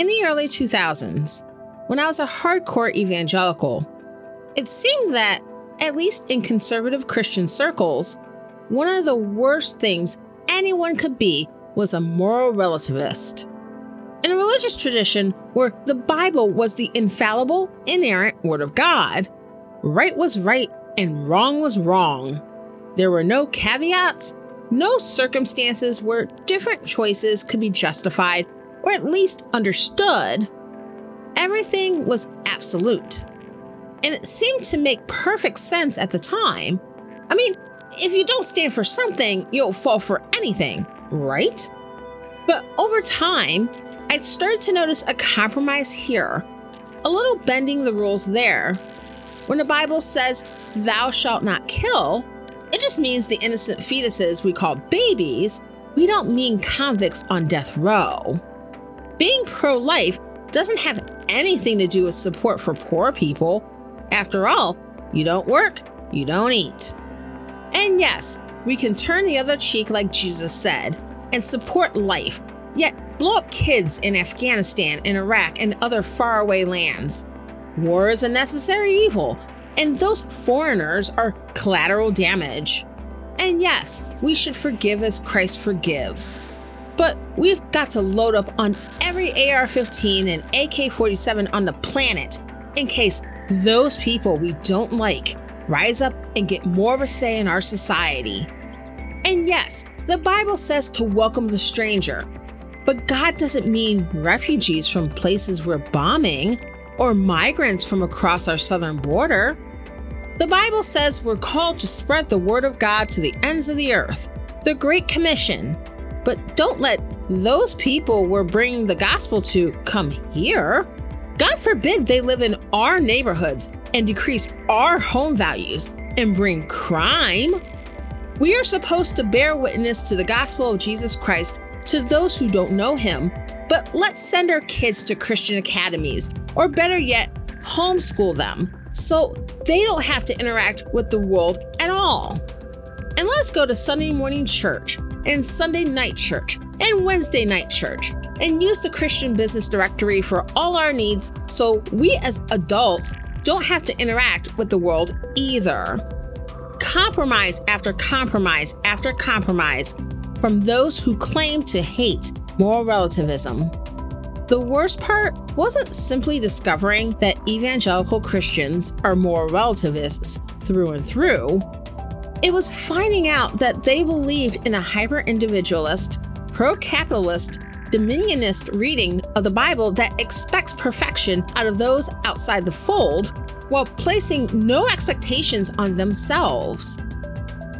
In the early 2000s, when I was a hardcore evangelical, it seemed that, at least in conservative Christian circles, one of the worst things anyone could be was a moral relativist. In a religious tradition where the Bible was the infallible, inerrant Word of God, right was right and wrong was wrong. There were no caveats, no circumstances where different choices could be justified or at least understood. Everything was absolute. And it seemed to make perfect sense at the time. I mean, if you don't stand for something, you'll fall for anything, right? But over time, I'd started to notice a compromise here, a little bending the rules there. When the Bible says, Thou shalt not kill, it just means the innocent fetuses we call babies. We don't mean convicts on death row. Being pro life doesn't have anything to do with support for poor people. After all, you don't work, you don't eat. And yes, we can turn the other cheek like Jesus said and support life, yet blow up kids in Afghanistan and Iraq and other faraway lands. War is a necessary evil, and those foreigners are collateral damage. And yes, we should forgive as Christ forgives. But we've got to load up on every AR 15 and AK 47 on the planet in case those people we don't like rise up and get more of a say in our society. And yes, the Bible says to welcome the stranger, but God doesn't mean refugees from places we're bombing or migrants from across our southern border. The Bible says we're called to spread the word of God to the ends of the earth, the Great Commission. But don't let those people we're bringing the gospel to come here. God forbid they live in our neighborhoods and decrease our home values and bring crime. We are supposed to bear witness to the gospel of Jesus Christ to those who don't know him, but let's send our kids to Christian academies, or better yet, homeschool them so they don't have to interact with the world at all. And let's go to Sunday morning church and Sunday night church and Wednesday night church and use the Christian Business Directory for all our needs so we as adults don't have to interact with the world either. Compromise after compromise after compromise from those who claim to hate moral relativism. The worst part wasn't simply discovering that evangelical Christians are moral relativists through and through. It was finding out that they believed in a hyper individualist, pro capitalist, dominionist reading of the Bible that expects perfection out of those outside the fold while placing no expectations on themselves.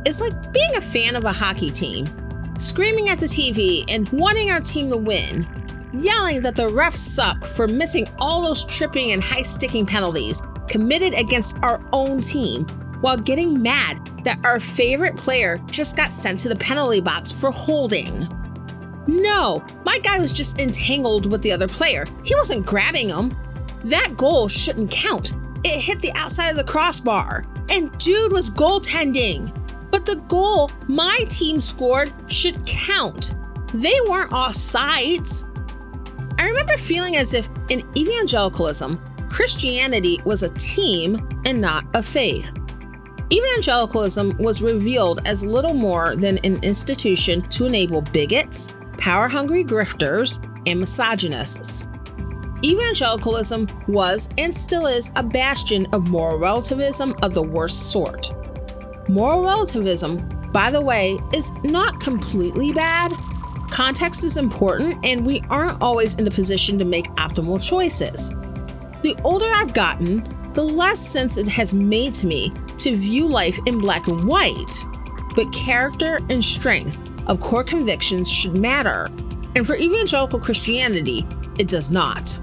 It's like being a fan of a hockey team, screaming at the TV and wanting our team to win, yelling that the refs suck for missing all those tripping and high sticking penalties committed against our own team, while getting mad that our favorite player just got sent to the penalty box for holding. No, my guy was just entangled with the other player. He wasn't grabbing him. That goal shouldn't count. It hit the outside of the crossbar, and dude was goaltending. But the goal my team scored should count. They weren't off sides. I remember feeling as if in evangelicalism, Christianity was a team and not a faith. Evangelicalism was revealed as little more than an institution to enable bigots, power hungry grifters, and misogynists. Evangelicalism was and still is a bastion of moral relativism of the worst sort. Moral relativism, by the way, is not completely bad, Context is important, and we aren't always in the position to make optimal choices. The older I've gotten, the less sense it has made to me to view life in black and white. But character and strength of core convictions should matter, and for evangelical Christianity, it does not.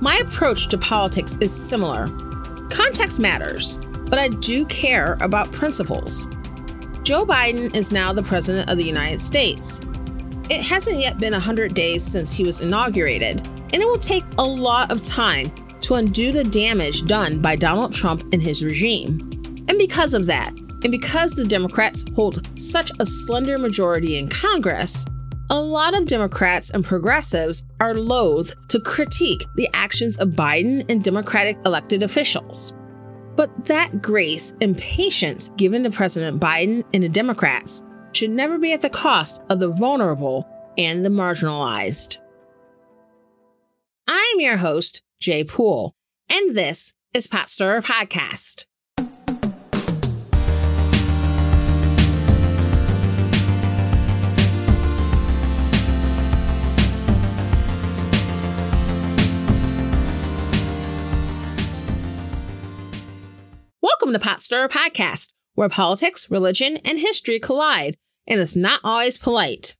My approach to politics is similar. Context matters, but I do care about principles. Joe Biden is now the President of the United States. It hasn't yet been 100 days since he was inaugurated, and it will take a lot of time to undo the damage done by Donald Trump and his regime. And because of that, and because the Democrats hold such a slender majority in Congress, A lot of Democrats and progressives are loath to critique the actions of Biden and Democratic elected officials. But that grace and patience given to President Biden and the Democrats should never be at the cost of the vulnerable and the marginalized. I'm your host, Jay Poole, and this is Pot Stirrer Podcast. Welcome to Pot Stirrer Podcast, where politics, religion, and history collide, and it's not always polite.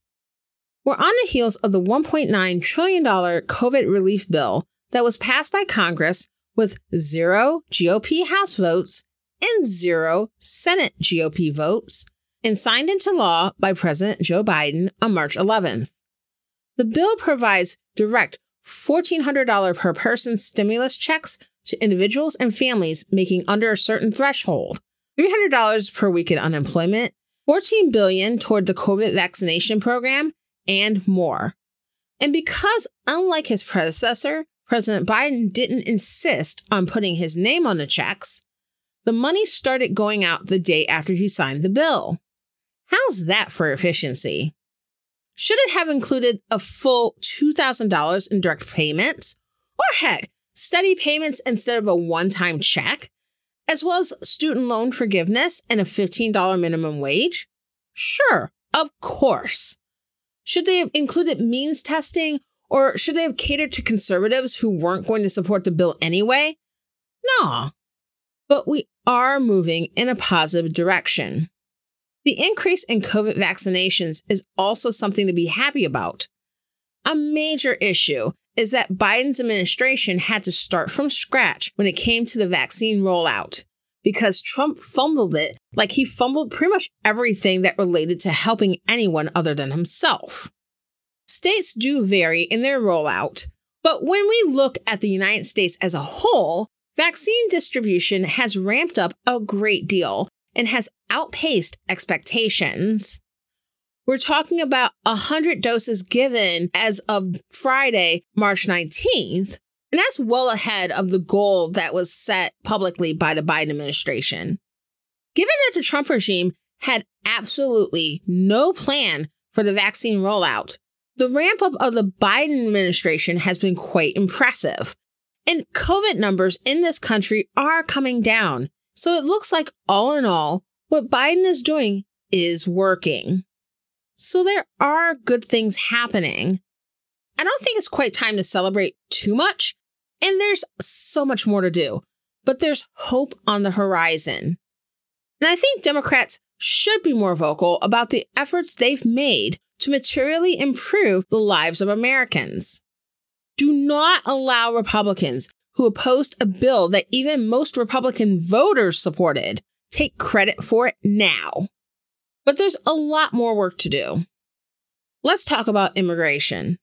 We're on the heels of the $1.9 trillion COVID relief bill that was passed by Congress with zero GOP House votes and zero Senate GOP votes, and signed into law by President Joe Biden on March 11th. The bill provides direct $1,400 per person stimulus checks to individuals and families making under a certain threshold, $300 per week in unemployment, 14 billion toward the COVID vaccination program, and more. And because unlike his predecessor, President Biden didn't insist on putting his name on the checks, the money started going out the day after he signed the bill. How's that for efficiency? Should it have included a full $2,000 in direct payments? Or heck, steady payments instead of a one time check, as well as student loan forgiveness and a $15 minimum wage? Sure, of course. Should they have included means testing, or should they have catered to conservatives who weren't going to support the bill anyway? No. But we are moving in a positive direction. The increase in COVID vaccinations is also something to be happy about. A major issue is that Biden's administration had to start from scratch when it came to the vaccine rollout because Trump fumbled it like he fumbled pretty much everything that related to helping anyone other than himself. States do vary in their rollout, but when we look at the United States as a whole, vaccine distribution has ramped up a great deal and has outpaced expectations. We're talking about 100 doses given as of Friday, March 19th. And that's well ahead of the goal that was set publicly by the Biden administration. Given that the Trump regime had absolutely no plan for the vaccine rollout, the ramp up of the Biden administration has been quite impressive. And COVID numbers in this country are coming down. So it looks like, all in all, what Biden is doing is working. So there are good things happening. I don't think it's quite time to celebrate too much, and there's so much more to do, but there's hope on the horizon. And I think Democrats should be more vocal about the efforts they've made to materially improve the lives of Americans. Do not allow Republicans who opposed a bill that even most Republican voters supported take credit for it now. But there's a lot more work to do. Let's talk about immigration.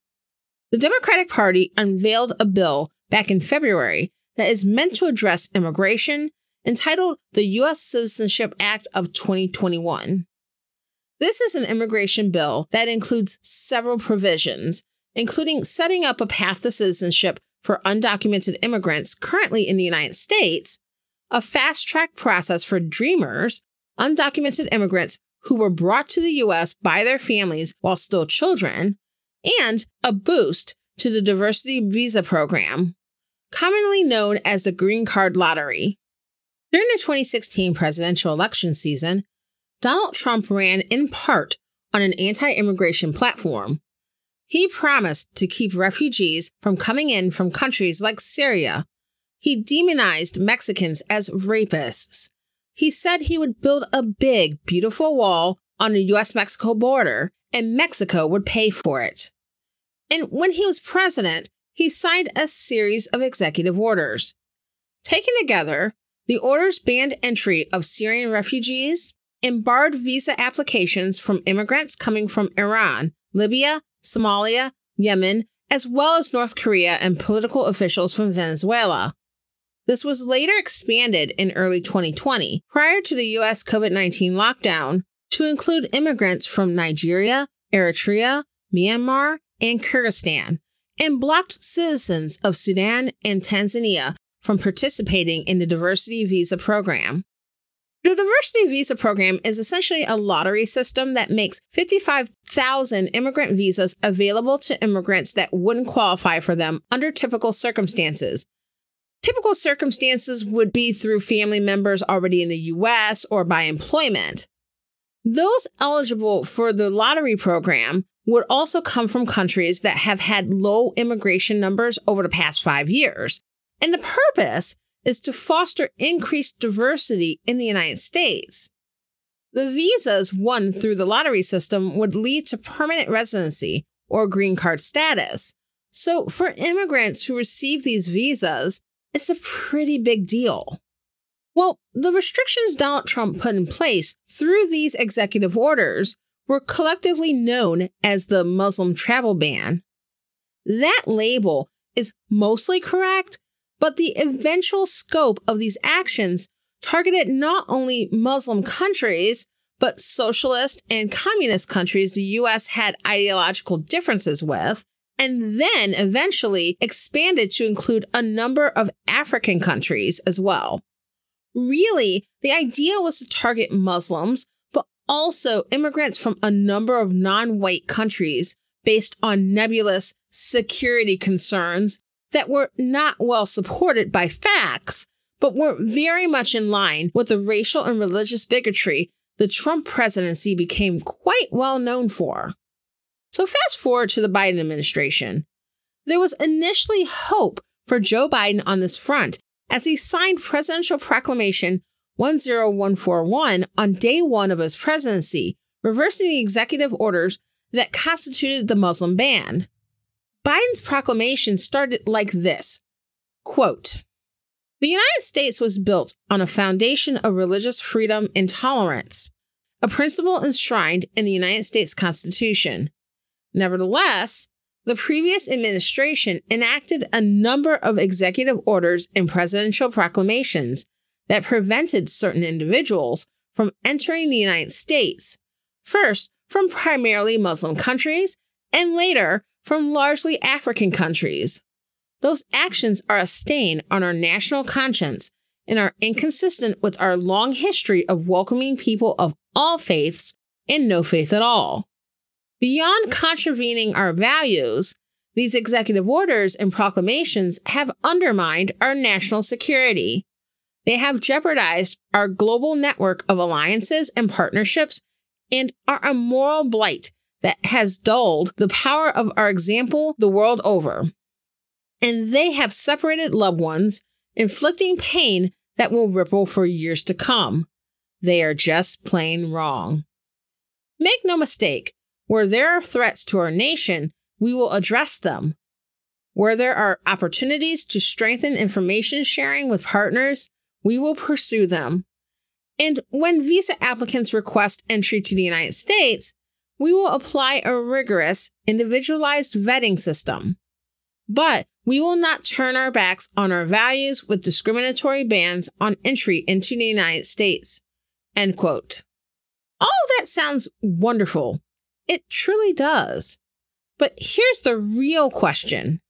The Democratic Party unveiled a bill back in February that is meant to address immigration entitled the U.S. Citizenship Act of 2021. This is an immigration bill that includes several provisions, including setting up a path to citizenship for undocumented immigrants currently in the United States, a fast track process for Dreamers, undocumented immigrants who were brought to the US by their families while still children, and a boost to the diversity visa program, commonly known as the Green Card Lottery. During the 2016 presidential election season, Donald Trump ran in part on an anti immigration platform. He promised to keep refugees from coming in from countries like Syria. He demonized Mexicans as rapists he said he would build a big, beautiful wall on the US Mexico border and Mexico would pay for it. And when he was president, he signed a series of executive orders. Taken together, the orders banned entry of Syrian refugees and barred visa applications from immigrants coming from Iran, Libya, Somalia, Yemen, as well as North Korea and political officials from Venezuela. This was later expanded in early 2020, prior to the US COVID 19 lockdown, to include immigrants from Nigeria, Eritrea, Myanmar, and Kyrgyzstan, and blocked citizens of Sudan and Tanzania from participating in the diversity visa program. The diversity visa program is essentially a lottery system that makes 55,000 immigrant visas available to immigrants that wouldn't qualify for them under typical circumstances. Typical circumstances would be through family members already in the US or by employment. Those eligible for the lottery program would also come from countries that have had low immigration numbers over the past five years. And the purpose is to foster increased diversity in the United States. The visas won through the lottery system would lead to permanent residency or green card status. So, for immigrants who receive these visas, it's a pretty big deal. Well, the restrictions Donald Trump put in place through these executive orders were collectively known as the Muslim travel ban. That label is mostly correct, but the eventual scope of these actions targeted not only Muslim countries, but socialist and communist countries the US had ideological differences with, and then eventually expanded to include a number of African countries as well. Really, the idea was to target Muslims, but also immigrants from a number of non white countries based on nebulous security concerns that were not well supported by facts, but were very much in line with the racial and religious bigotry the Trump presidency became quite well known for. So, fast forward to the Biden administration. There was initially hope for Joe Biden on this front as he signed Presidential Proclamation 10141 on day one of his presidency, reversing the executive orders that constituted the Muslim ban. Biden's proclamation started like this quote, The United States was built on a foundation of religious freedom and tolerance, a principle enshrined in the United States Constitution. Nevertheless, the previous administration enacted a number of executive orders and presidential proclamations that prevented certain individuals from entering the United States, first from primarily Muslim countries, and later from largely African countries. Those actions are a stain on our national conscience and are inconsistent with our long history of welcoming people of all faiths and no faith at all. Beyond mm. contravening our values, these executive orders and proclamations have undermined our national security. They have jeopardized our global network of alliances and partnerships and are a moral blight that has dulled the power of our example the world over. And they have separated loved ones, inflicting pain that will ripple for years to come. They are just plain wrong. Make no mistake, where there are threats to our nation, we will address them. Where there are opportunities to strengthen information sharing with partners, we will pursue them. And when visa applicants request entry to the United States, we will apply a rigorous, individualized vetting system. But we will not turn our backs on our values with discriminatory bans on entry into the United States. End quote. All that sounds wonderful. It truly does. But here's the real question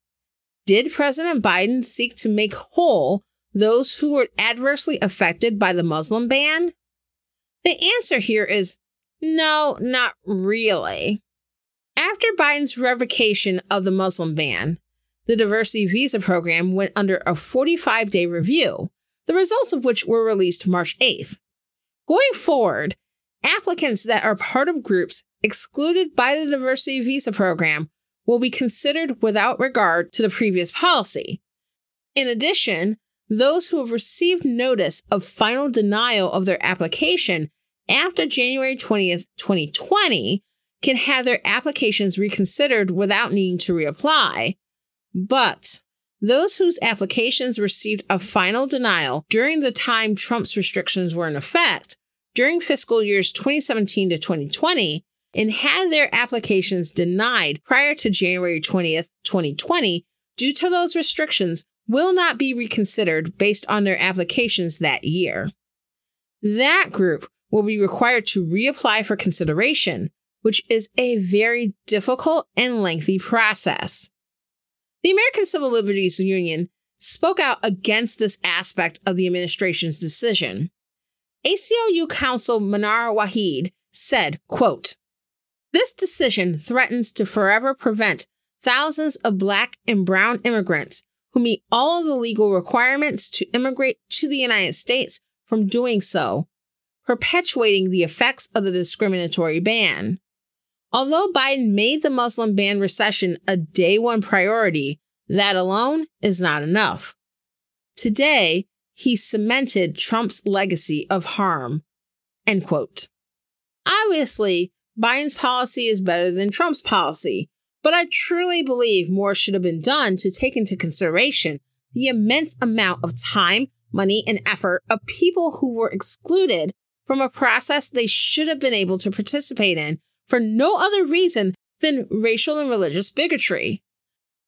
Did President Biden seek to make whole those who were adversely affected by the Muslim ban? The answer here is no, not really. After Biden's revocation of the Muslim ban, the diversity visa program went under a 45 day review, the results of which were released March 8th. Going forward, applicants that are part of groups excluded by the diversity visa program will be considered without regard to the previous policy. In addition, those who have received notice of final denial of their application after January 20th, 2020 can have their applications reconsidered without needing to reapply. But those whose applications received a final denial during the time Trump's restrictions were in effect, during fiscal years 2017 to 2020, and had their applications denied prior to January 20th, 2020, due to those restrictions, will not be reconsidered based on their applications that year. That group will be required to reapply for consideration, which is a very difficult and lengthy process. The American Civil Liberties Union spoke out against this aspect of the administration's decision. ACLU counsel Manar Waheed said, quote, This decision threatens to forever prevent thousands of black and brown immigrants who meet all of the legal requirements to immigrate to the United States from doing so, perpetuating the effects of the discriminatory ban. Although Biden made the Muslim ban rescission a day one priority, that alone is not enough. Today, he cemented Trump's legacy of harm. End quote. Obviously, Biden's policy is better than Trump's policy, but I truly believe more should have been done to take into consideration the immense amount of time, money, and effort of people who were excluded from a process they should have been able to participate in for no other reason than racial and religious bigotry.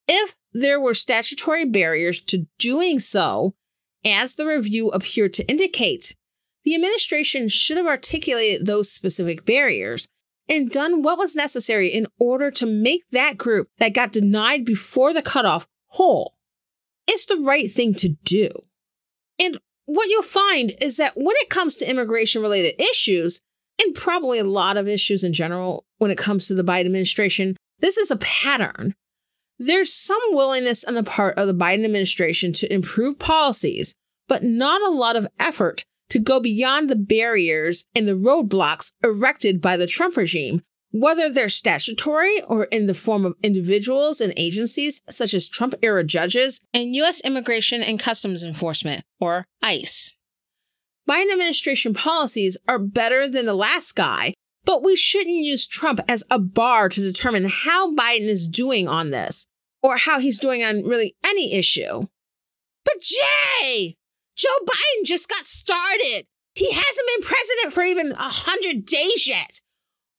If there were statutory barriers to doing so, as the review appeared to indicate, the administration should have articulated those specific barriers and done what was necessary in order to make that group that got denied before the cutoff whole. It's the right thing to do. And what you'll find is that when it comes to immigration related issues, and probably a lot of issues in general when it comes to the Biden administration, this is a pattern. There's some willingness on the part of the Biden administration to improve policies, but not a lot of effort to go beyond the barriers and the roadblocks erected by the Trump regime, whether they're statutory or in the form of individuals and agencies such as Trump era judges and U.S. Immigration and Customs Enforcement, or ICE. Biden administration policies are better than the last guy, but we shouldn't use Trump as a bar to determine how Biden is doing on this or how he's doing on really any issue. But Jay, Joe Biden just got started. He hasn't been president for even a hundred days yet.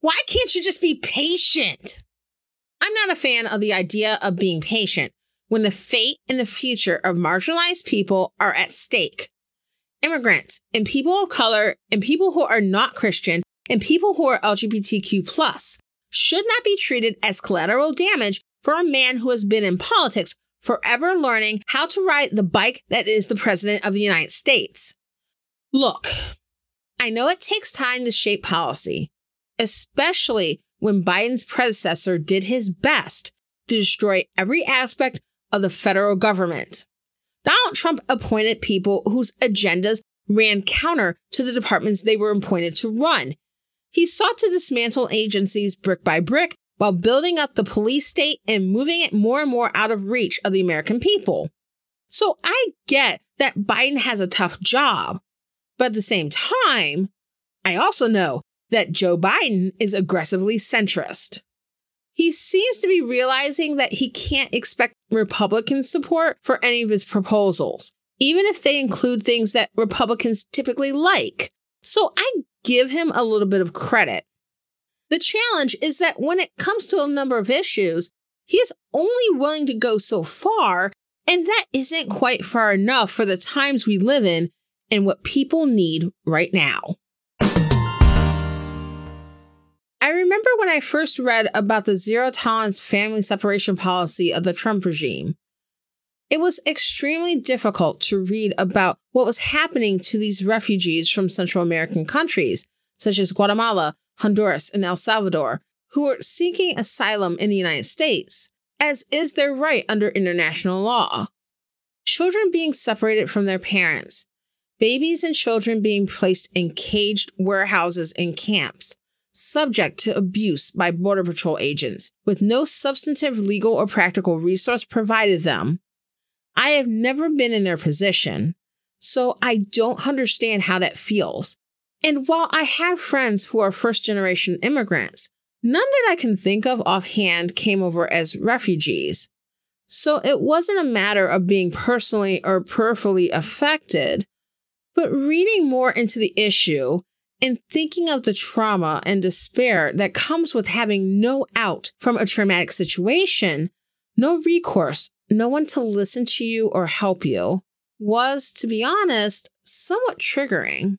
Why can't you just be patient? I'm not a fan of the idea of being patient when the fate and the future of marginalized people are at stake. Immigrants and people of color and people who are not Christian and people who are LGBTQ plus should not be treated as collateral damage for a man who has been in politics forever learning how to ride the bike that is the President of the United States. Look, I know it takes time to shape policy, especially when Biden's predecessor did his best to destroy every aspect of the federal government. Donald Trump appointed people whose agendas ran counter to the departments they were appointed to run. He sought to dismantle agencies brick by brick while building up the police state and moving it more and more out of reach of the American people. So I get that Biden has a tough job. But at the same time, I also know that Joe Biden is aggressively centrist. He seems to be realizing that he can't expect Republican support for any of his proposals, even if they include things that Republicans typically like. So I give him a little bit of credit. The challenge is that when it comes to a number of issues, he is only willing to go so far, and that isn't quite far enough for the times we live in and what people need right now. I remember when I first read about the zero tolerance family separation policy of the Trump regime. It was extremely difficult to read about what was happening to these refugees from Central American countries, such as Guatemala, Honduras, and El Salvador, who are seeking asylum in the United States, as is their right under international law. Children being separated from their parents, babies and children being placed in caged warehouses and camps, subject to abuse by Border Patrol agents, with no substantive legal or practical resource provided them. I have never been in their position, so I don't understand how that feels and while I have friends who are first generation immigrants, none that I can think of offhand came over as refugees. So it wasn't a matter of being personally or peripherally affected, but reading more into the issue and thinking of the trauma and despair that comes with having no out from a traumatic situation, no recourse, no one to listen to you or help you, was, to be honest, somewhat triggering.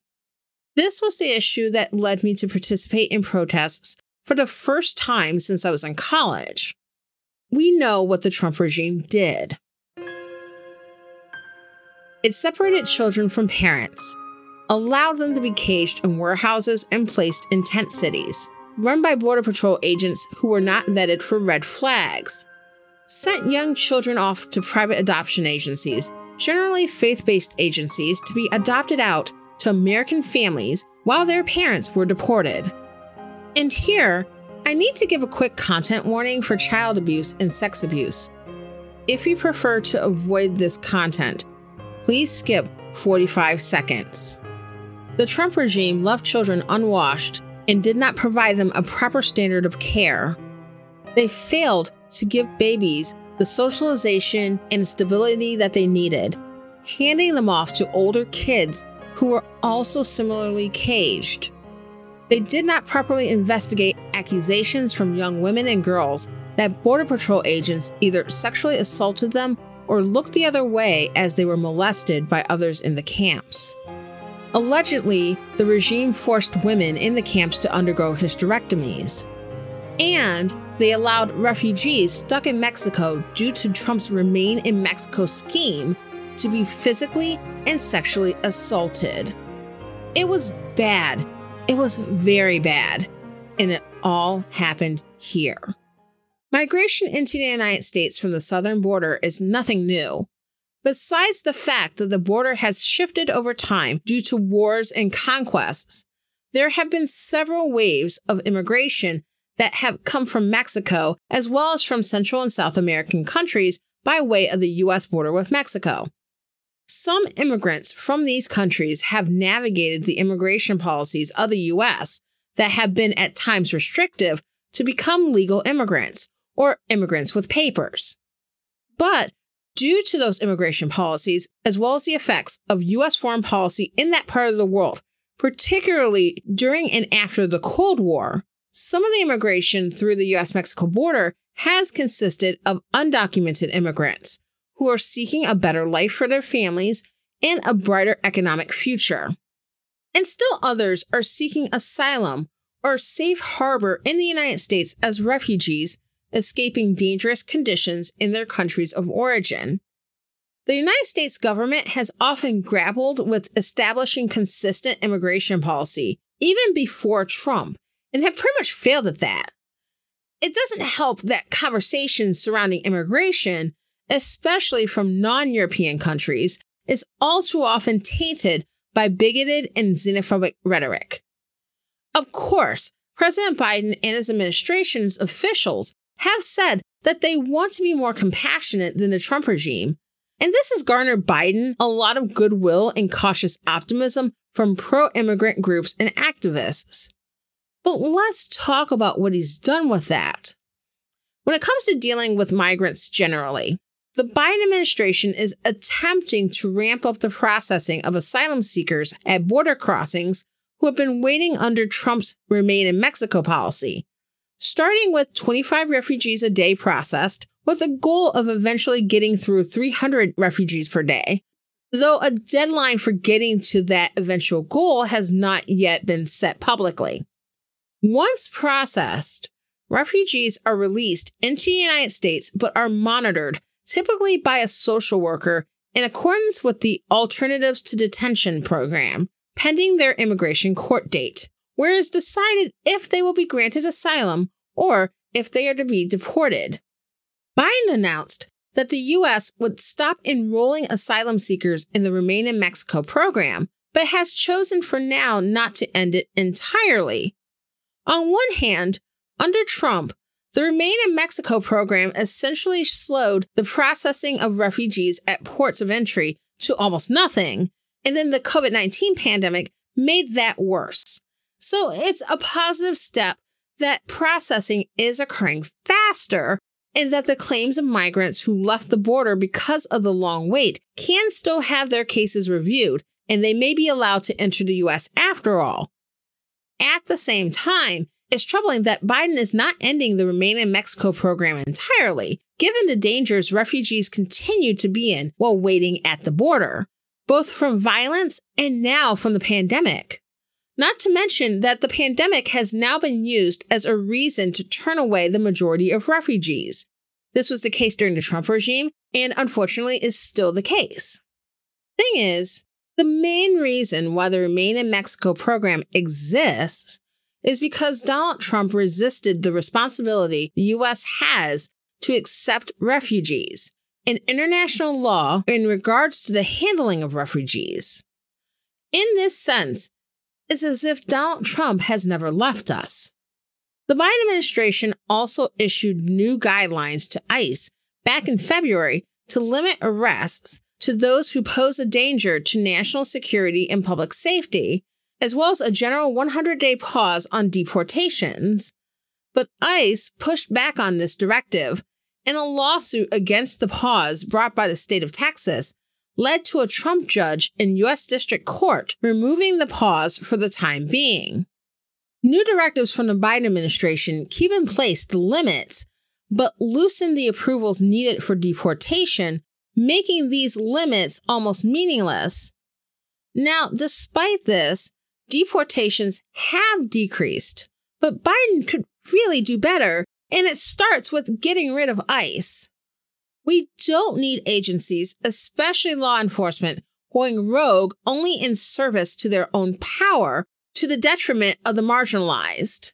This was the issue that led me to participate in protests for the first time since I was in college. We know what the Trump regime did. It separated children from parents, allowed them to be caged in warehouses and placed in tent cities, run by Border Patrol agents who were not vetted for red flags, sent young children off to private adoption agencies, generally faith based agencies, to be adopted out to American families while their parents were deported. And here, I need to give a quick content warning for child abuse and sex abuse. If you prefer to avoid this content, please skip 45 seconds. The Trump regime left children unwashed and did not provide them a proper standard of care. They failed to give babies the socialization and stability that they needed, handing them off to older kids who were also similarly caged. They did not properly investigate accusations from young women and girls that Border Patrol agents either sexually assaulted them or looked the other way as they were molested by others in the camps. Allegedly, the regime forced women in the camps to undergo hysterectomies. And they allowed refugees stuck in Mexico due to Trump's Remain in Mexico scheme to be physically and sexually assaulted. It was bad. It was very bad. And it all happened here. Migration into the United States from the southern border is nothing new. Besides the fact that the border has shifted over time due to wars and conquests, there have been several waves of immigration that have come from Mexico as well as from Central and South American countries by way of the U.S. border with Mexico. Some immigrants from these countries have navigated the immigration policies of the U.S. that have been at times restrictive to become legal immigrants or immigrants with papers. But due to those immigration policies, as well as the effects of U.S. foreign policy in that part of the world, particularly during and after the Cold War, some of the immigration through the US Mexico border has consisted of undocumented immigrants who are seeking a better life for their families and a brighter economic future. And still others are seeking asylum or safe harbor in the United States as refugees escaping dangerous conditions in their countries of origin. The United States government has often grappled with establishing consistent immigration policy, even before Trump, and have pretty much failed at that. It doesn't help that conversations surrounding immigration, especially from non European countries, is all too often tainted by bigoted and xenophobic rhetoric. Of course, President Biden and his administration's officials have said that they want to be more compassionate than the Trump regime, and this has garnered Biden a lot of goodwill and cautious optimism from pro immigrant groups and activists. But let's talk about what he's done with that. When it comes to dealing with migrants generally, the Biden administration is attempting to ramp up the processing of asylum seekers at border crossings who have been waiting under Trump's Remain in Mexico policy, starting with 25 refugees a day processed, with a goal of eventually getting through 300 refugees per day. Though a deadline for getting to that eventual goal has not yet been set publicly. Once processed, refugees are released into the United States but are monitored, typically by a social worker, in accordance with the Alternatives to Detention program, pending their immigration court date, where it is decided if they will be granted asylum or if they are to be deported. Biden announced that the U.S. would stop enrolling asylum seekers in the Remain in Mexico program, but has chosen for now not to end it entirely. On one hand, under Trump, the Remain in Mexico program essentially slowed the processing of refugees at ports of entry to almost nothing, and then the COVID 19 pandemic made that worse. So it's a positive step that processing is occurring faster and that the claims of migrants who left the border because of the long wait can still have their cases reviewed and they may be allowed to enter the US after all. At the same time, it's troubling that Biden is not ending the Remain in Mexico program entirely, given the dangers refugees continue to be in while waiting at the border, both from violence and now from the pandemic. Not to mention that the pandemic has now been used as a reason to turn away the majority of refugees. This was the case during the Trump regime, and unfortunately is still the case. Thing is, the main reason why the Remain in Mexico program exists is because Donald Trump resisted the responsibility the U.S. has to accept refugees and international law in regards to the handling of refugees. In this sense, it's as if Donald Trump has never left us. The Biden administration also issued new guidelines to ICE back in February to limit arrests to those who pose a danger to national security and public safety, as well as a general 100 day pause on deportations. But ICE pushed back on this directive, and a lawsuit against the pause brought by the state of Texas led to a Trump judge in U.S. District Court removing the pause for the time being. New directives from the Biden administration keep in place the limits, but loosen the approvals needed for deportation, making these limits almost meaningless. Now, despite this, deportations have decreased, but Biden could really do better, and it starts with getting rid of ICE. We don't need agencies, especially law enforcement, going rogue only in service to their own power to the detriment of the marginalized.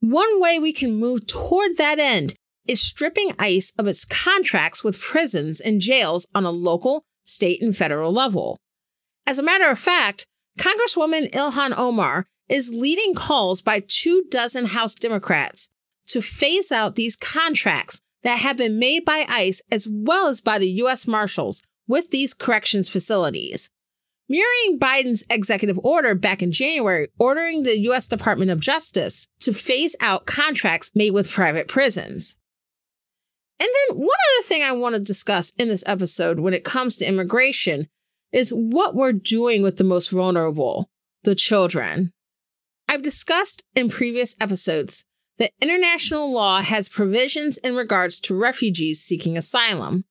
One way we can move toward that end is stripping ICE of its contracts with prisons and jails on a local, state, and federal level. As a matter of fact, Congresswoman Ilhan Omar is leading calls by two dozen House Democrats to phase out these contracts that have been made by ICE as well as by the U.S. Marshals with these corrections facilities mirroring Biden's executive order back in January ordering the U.S. Department of Justice to phase out contracts made with private prisons. And then one other thing I want to discuss in this episode when it comes to immigration is what we're doing with the most vulnerable, the children. I've discussed in previous episodes that international law has provisions in regards to refugees seeking asylum.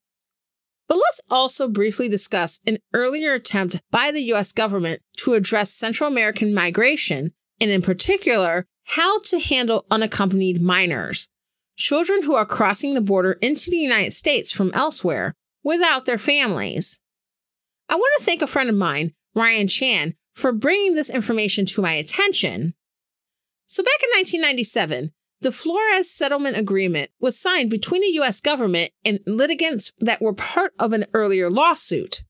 But let's also briefly discuss an earlier attempt by the US government to address Central American migration, and in particular, how to handle unaccompanied minors, children who are crossing the border into the United States from elsewhere without their families. I want to thank a friend of mine, Ryan Chan, for bringing this information to my attention. So, back in 1997, the Flores Settlement Agreement was signed between the U.S. government and litigants that were part of an earlier lawsuit.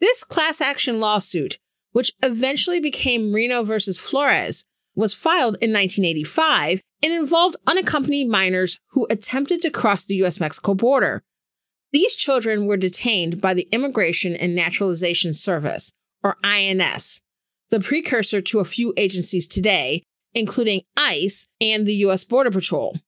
This class action lawsuit, which eventually became Reno versus Flores, was filed in 1985 and involved unaccompanied minors who attempted to cross the U.S. Mexico border. These children were detained by the Immigration and Naturalization Service, or INS, the precursor to a few agencies today, including ICE and the U.S. Border Patrol.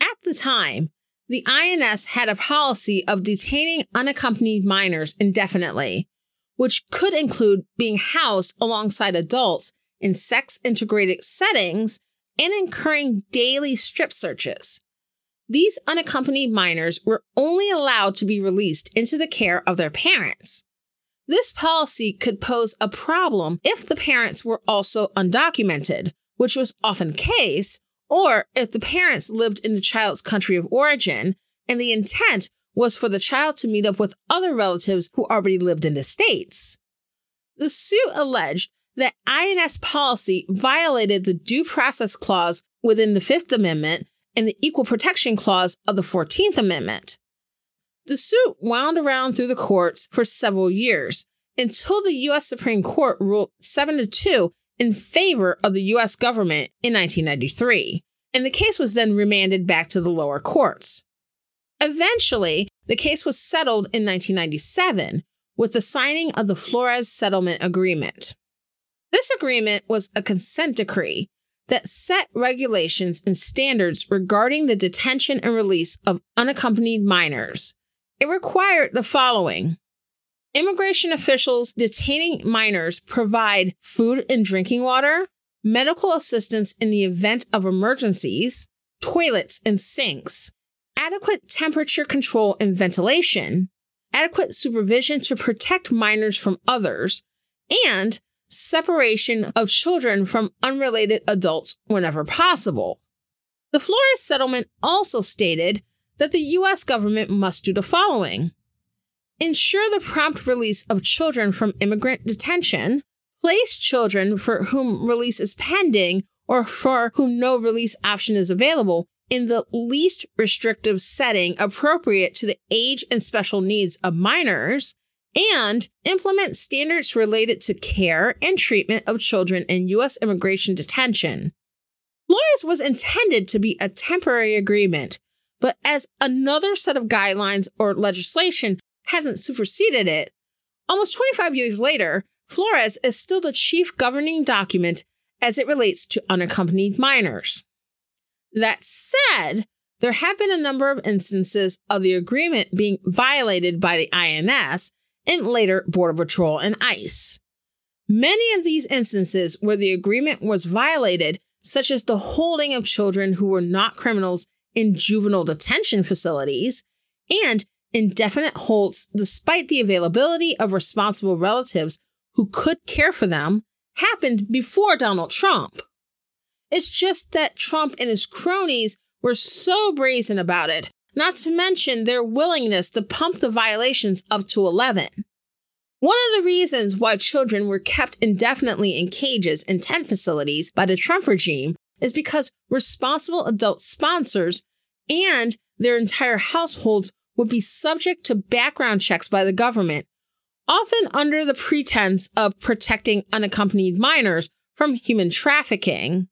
At the time, the INS had a policy of detaining unaccompanied minors indefinitely, which could include being housed alongside adults in sex integrated settings and incurring daily strip searches. These unaccompanied minors were only allowed to be released into the care of their parents. This policy could pose a problem if the parents were also undocumented, which was often the case, or if the parents lived in the child's country of origin and the intent was for the child to meet up with other relatives who already lived in the States. The suit alleged that INS policy violated the Due Process Clause within the Fifth Amendment and the Equal Protection Clause of the 14th Amendment. The suit wound around through the courts for several years until the U.S. Supreme Court ruled 7 to 2 in favor of the U.S. government in 1993, and the case was then remanded back to the lower courts. Eventually, the case was settled in 1997 with the signing of the Flores Settlement Agreement. This agreement was a consent decree that set regulations and standards regarding the detention and release of unaccompanied minors. It required the following Immigration officials detaining minors provide food and drinking water, medical assistance in the event of emergencies, toilets and sinks, adequate temperature control and ventilation, adequate supervision to protect minors from others, and separation of children from unrelated adults whenever possible. The Flores settlement also stated that the U.S. government must do the following ensure the prompt release of children from immigrant detention, place children for whom release is pending or for whom no release option is available in the least restrictive setting appropriate to the age and special needs of minors, and implement standards related to care and treatment of children in U.S. immigration detention. Flores was intended to be a temporary agreement, but as another set of guidelines or legislation hasn't superseded it, almost 25 years later, Flores is still the chief governing document as it relates to unaccompanied minors. That said, there have been a number of instances of the agreement being violated by the INS and later Border Patrol and ICE. Many of these instances where the agreement was violated, such as the holding of children who were not criminals in juvenile detention facilities and indefinite holds despite the availability of responsible relatives who could care for them, happened before Donald Trump. It's just that Trump and his cronies were so brazen about it not to mention their willingness to pump the violations up to 11. One of the reasons why children were kept indefinitely in cages in tent facilities by the Trump regime is because responsible adult sponsors and their entire households would be subject to background checks by the government, often under the pretense of protecting unaccompanied minors from human trafficking.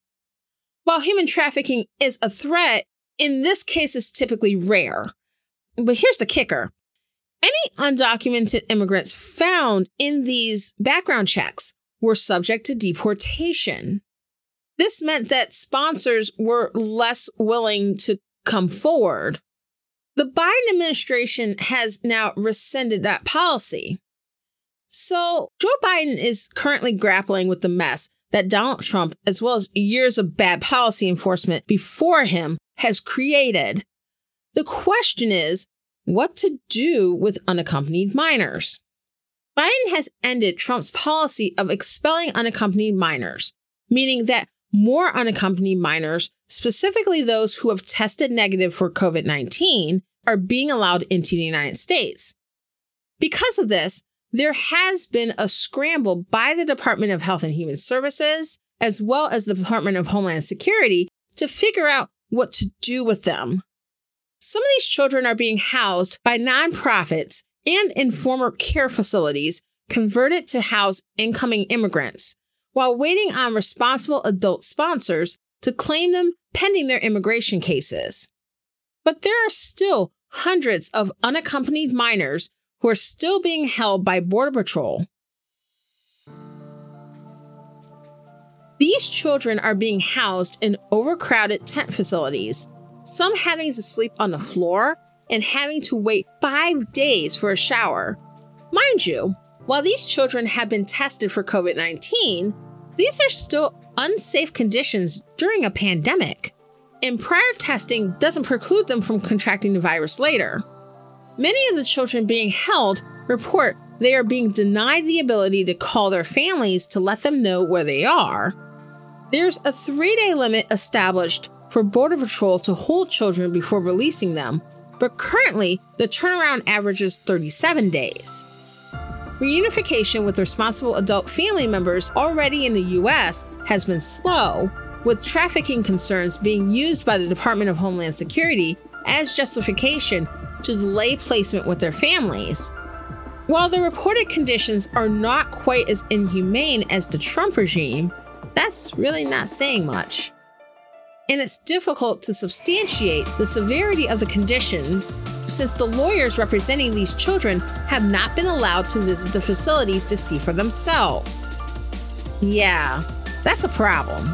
While human trafficking is a threat, in this case is typically rare. But here's the kicker. Any undocumented immigrants found in these background checks were subject to deportation. This meant that sponsors were less willing to come forward. The Biden administration has now rescinded that policy. So, Joe Biden is currently grappling with the mess that Donald Trump, as well as years of bad policy enforcement before him, has created. The question is what to do with unaccompanied minors. Biden has ended Trump's policy of expelling unaccompanied minors, meaning that more unaccompanied minors, specifically those who have tested negative for COVID 19, are being allowed into the United States. Because of this, there has been a scramble by the Department of Health and Human Services, as well as the Department of Homeland Security, to figure out what to do with them. Some of these children are being housed by nonprofits and in former care facilities converted to house incoming immigrants while waiting on responsible adult sponsors to claim them pending their immigration cases. But there are still hundreds of unaccompanied minors who are still being held by Border Patrol. These children are being housed in overcrowded tent facilities, some having to sleep on the floor and having to wait five days for a shower. Mind you, while these children have been tested for COVID 19, these are still unsafe conditions during a pandemic, and prior testing doesn't preclude them from contracting the virus later. Many of the children being held report they are being denied the ability to call their families to let them know where they are. There's a three day limit established for Border Patrol to hold children before releasing them, but currently the turnaround averages 37 days. Reunification with responsible adult family members already in the U.S. has been slow, with trafficking concerns being used by the Department of Homeland Security as justification to delay placement with their families. While the reported conditions are not quite as inhumane as the Trump regime, that's really not saying much. And it's difficult to substantiate the severity of the conditions since the lawyers representing these children have not been allowed to visit the facilities to see for themselves. Yeah, that's a problem.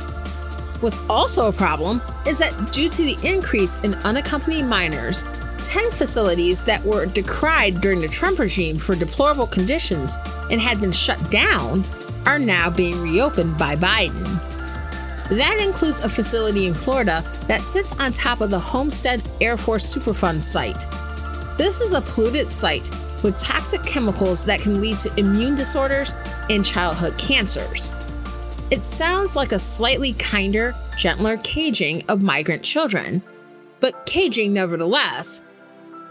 What's also a problem is that due to the increase in unaccompanied minors, 10 facilities that were decried during the Trump regime for deplorable conditions and had been shut down are now being reopened by Biden. That includes a facility in Florida that sits on top of the Homestead Air Force Superfund site. This is a polluted site with toxic chemicals that can lead to immune disorders and childhood cancers. It sounds like a slightly kinder, gentler caging of migrant children, but caging nevertheless.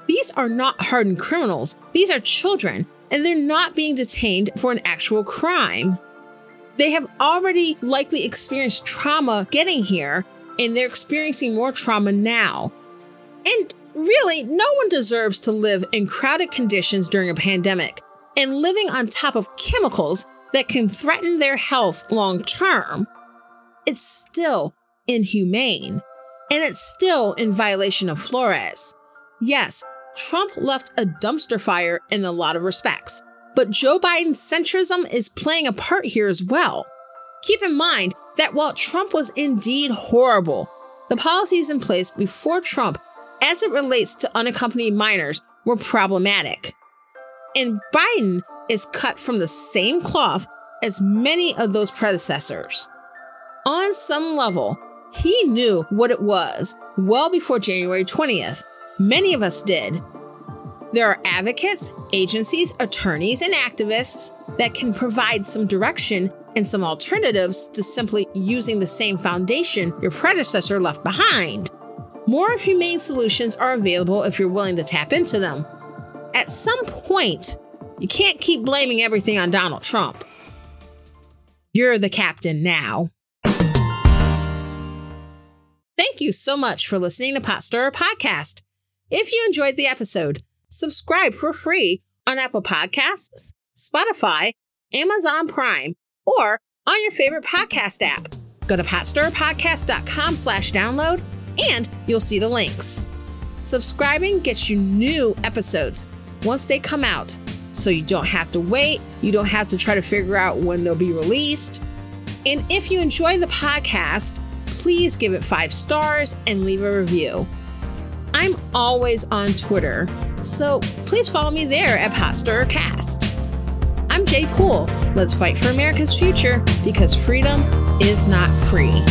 These are not hardened criminals, these are children, and they're not being detained for an actual crime. They have already likely experienced trauma getting here, and they're experiencing more trauma now. And really, no one deserves to live in crowded conditions during a pandemic and living on top of chemicals that can threaten their health long term. It's still inhumane, and it's still in violation of Flores. Yes, Trump left a dumpster fire in a lot of respects, but Joe Biden's centrism is playing a part here as well. Keep in mind that while Trump was indeed horrible, the policies in place before Trump, as it relates to unaccompanied minors, were problematic. And Biden is cut from the same cloth as many of those predecessors. On some level, he knew what it was well before January 20th. Many of us did. There are advocates, agencies, attorneys, and activists that can provide some direction and some alternatives to simply using the same foundation your predecessor left behind. More humane solutions are available if you're willing to tap into them. At some point, you can't keep blaming everything on Donald Trump. You're the captain now. Thank you so much for listening to Pot Stirrer Podcast. If you enjoyed the episode, subscribe for free on Apple Podcasts, Spotify, Amazon Prime, or on your favorite podcast app. Go to potstirrerpodcast.com slash download and you'll see the links. Subscribing gets you new episodes once they come out, so you don't have to wait, you don't have to try to figure out when they'll be released. And if you enjoy the podcast, please give it five stars and leave a review. I'm always on Twitter, so please follow me there at PotStirrerCast. I'm Jay Poole. Let's fight for America's future because freedom is not free.